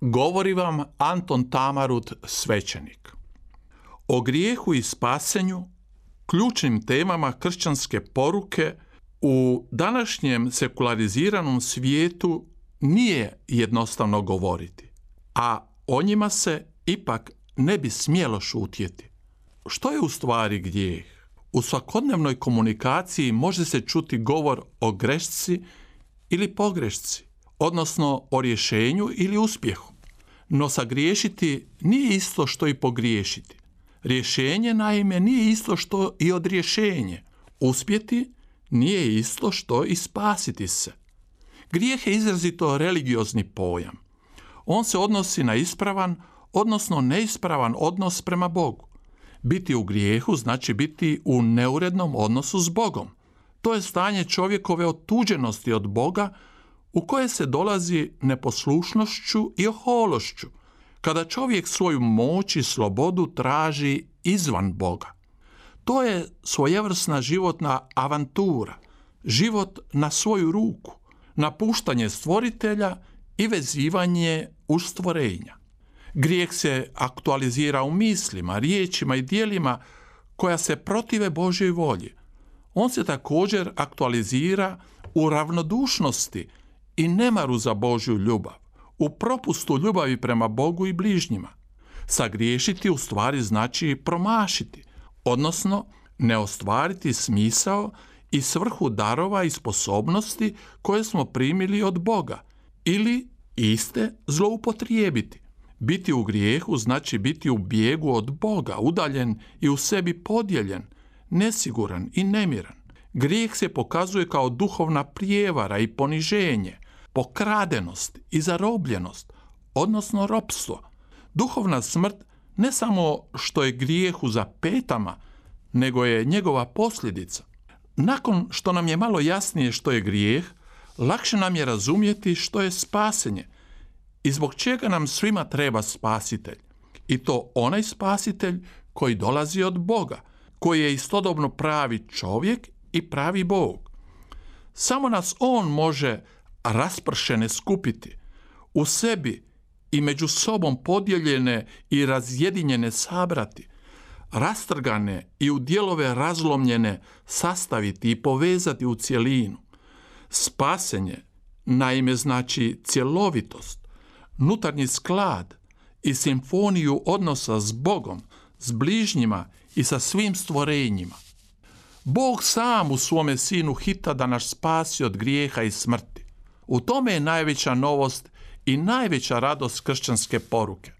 Govori vam Anton Tamarut, svećenik. O grijehu i spasenju, ključnim temama kršćanske poruke u današnjem sekulariziranom svijetu nije jednostavno govoriti, a o njima se ipak ne bi smjelo šutjeti. Što je u stvari grijeh? U svakodnevnoj komunikaciji može se čuti govor o grešci ili pogrešci, odnosno o rješenju ili uspjehu. No sagriješiti nije isto što i pogriješiti. Rješenje naime nije isto što i odrješenje. Uspjeti nije isto što i spasiti se. Grijeh je izrazito religiozni pojam. On se odnosi na ispravan, odnosno neispravan odnos prema Bogu. Biti u grijehu znači biti u neurednom odnosu s Bogom. To je stanje čovjekove otuđenosti od Boga u koje se dolazi neposlušnošću i ohološću, kada čovjek svoju moć i slobodu traži izvan Boga. To je svojevrsna životna avantura, život na svoju ruku, napuštanje stvoritelja i vezivanje u stvorenja. Grijeh se aktualizira u mislima, riječima i dijelima koja se protive Božoj volji. On se također aktualizira u ravnodušnosti i nemaru za Božju ljubav, u propustu ljubavi prema Bogu i bližnjima. Sagriješiti u stvari znači promašiti, odnosno ne ostvariti smisao i svrhu darova i sposobnosti koje smo primili od Boga ili iste zloupotrijebiti. Biti u grijehu znači biti u bijegu od Boga, udaljen i u sebi podijeljen, nesiguran i nemiran. Grijeh se pokazuje kao duhovna prijevara i poniženje, pokradenost i zarobljenost, odnosno ropstvo. Duhovna smrt ne samo što je grijehu za petama, nego je njegova posljedica. Nakon što nam je malo jasnije što je grijeh, lakše nam je razumjeti što je spasenje i zbog čega nam svima treba spasitelj. I to onaj spasitelj koji dolazi od Boga, koji je istodobno pravi čovjek i pravi Bog. Samo nas On može raspršene skupiti, u sebi i među sobom podijeljene i razjedinjene sabrati, rastrgane i u dijelove razlomljene sastaviti i povezati u cjelinu. Spasenje naime znači cjelovitost, nutarnji sklad i simfoniju odnosa s Bogom, s bližnjima i sa svim stvorenjima. Bog sam u svome sinu hita da nas spasi od grijeha i smrti. U tome je najveća novost i najveća radost kršćanske poruke.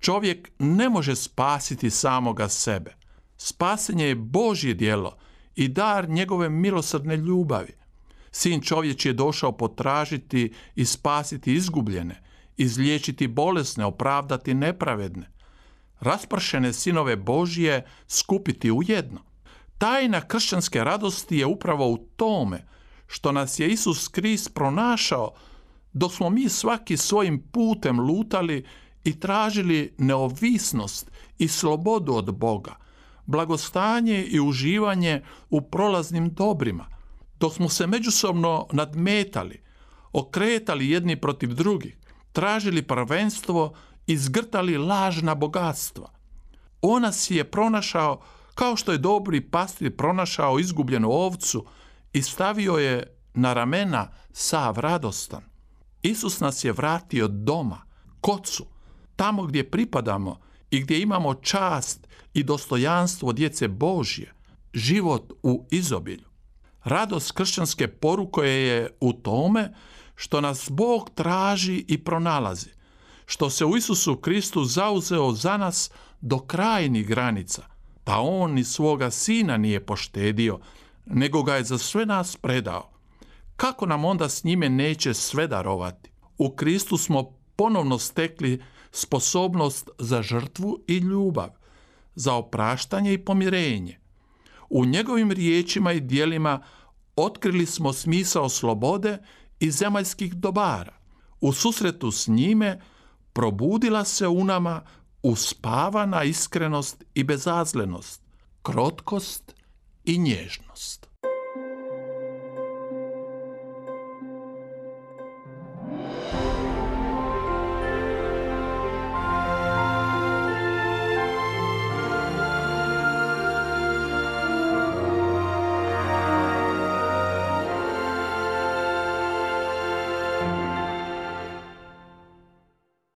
Čovjek ne može spasiti samoga sebe. Spasenje je Božje djelo i dar njegove milosrdne ljubavi. Sin čovječ je došao potražiti i spasiti izgubljene, izliječiti bolesne, opravdati nepravedne. Raspršene sinove Božije skupiti u jedno. Tajna kršćanske radosti je upravo u tome što nas je Isus Krist pronašao dok smo mi svaki svojim putem lutali i tražili neovisnost i slobodu od Boga, blagostanje i uživanje u prolaznim dobrima, dok smo se međusobno nadmetali, okretali jedni protiv drugih, tražili prvenstvo i zgrtali lažna bogatstva. On nas je pronašao kao što je dobri pastir pronašao izgubljenu ovcu i stavio je na ramena sav radostan. Isus nas je vratio doma, kocu, tamo gdje pripadamo i gdje imamo čast i dostojanstvo djece Božje, život u izobilju. Radost kršćanske poruke je u tome što nas Bog traži i pronalazi, što se u Isusu Kristu zauzeo za nas do krajnih granica, pa On ni svoga sina nije poštedio, nego ga je za sve nas predao. Kako nam onda s njime neće sve darovati? U Kristu smo ponovno stekli sposobnost za žrtvu i ljubav, za opraštanje i pomirenje. U njegovim riječima i dijelima otkrili smo smisao slobode i zemaljskih dobara. U susretu s njime probudila se u nama uspavana iskrenost i bezazlenost, krotkost i nježnost.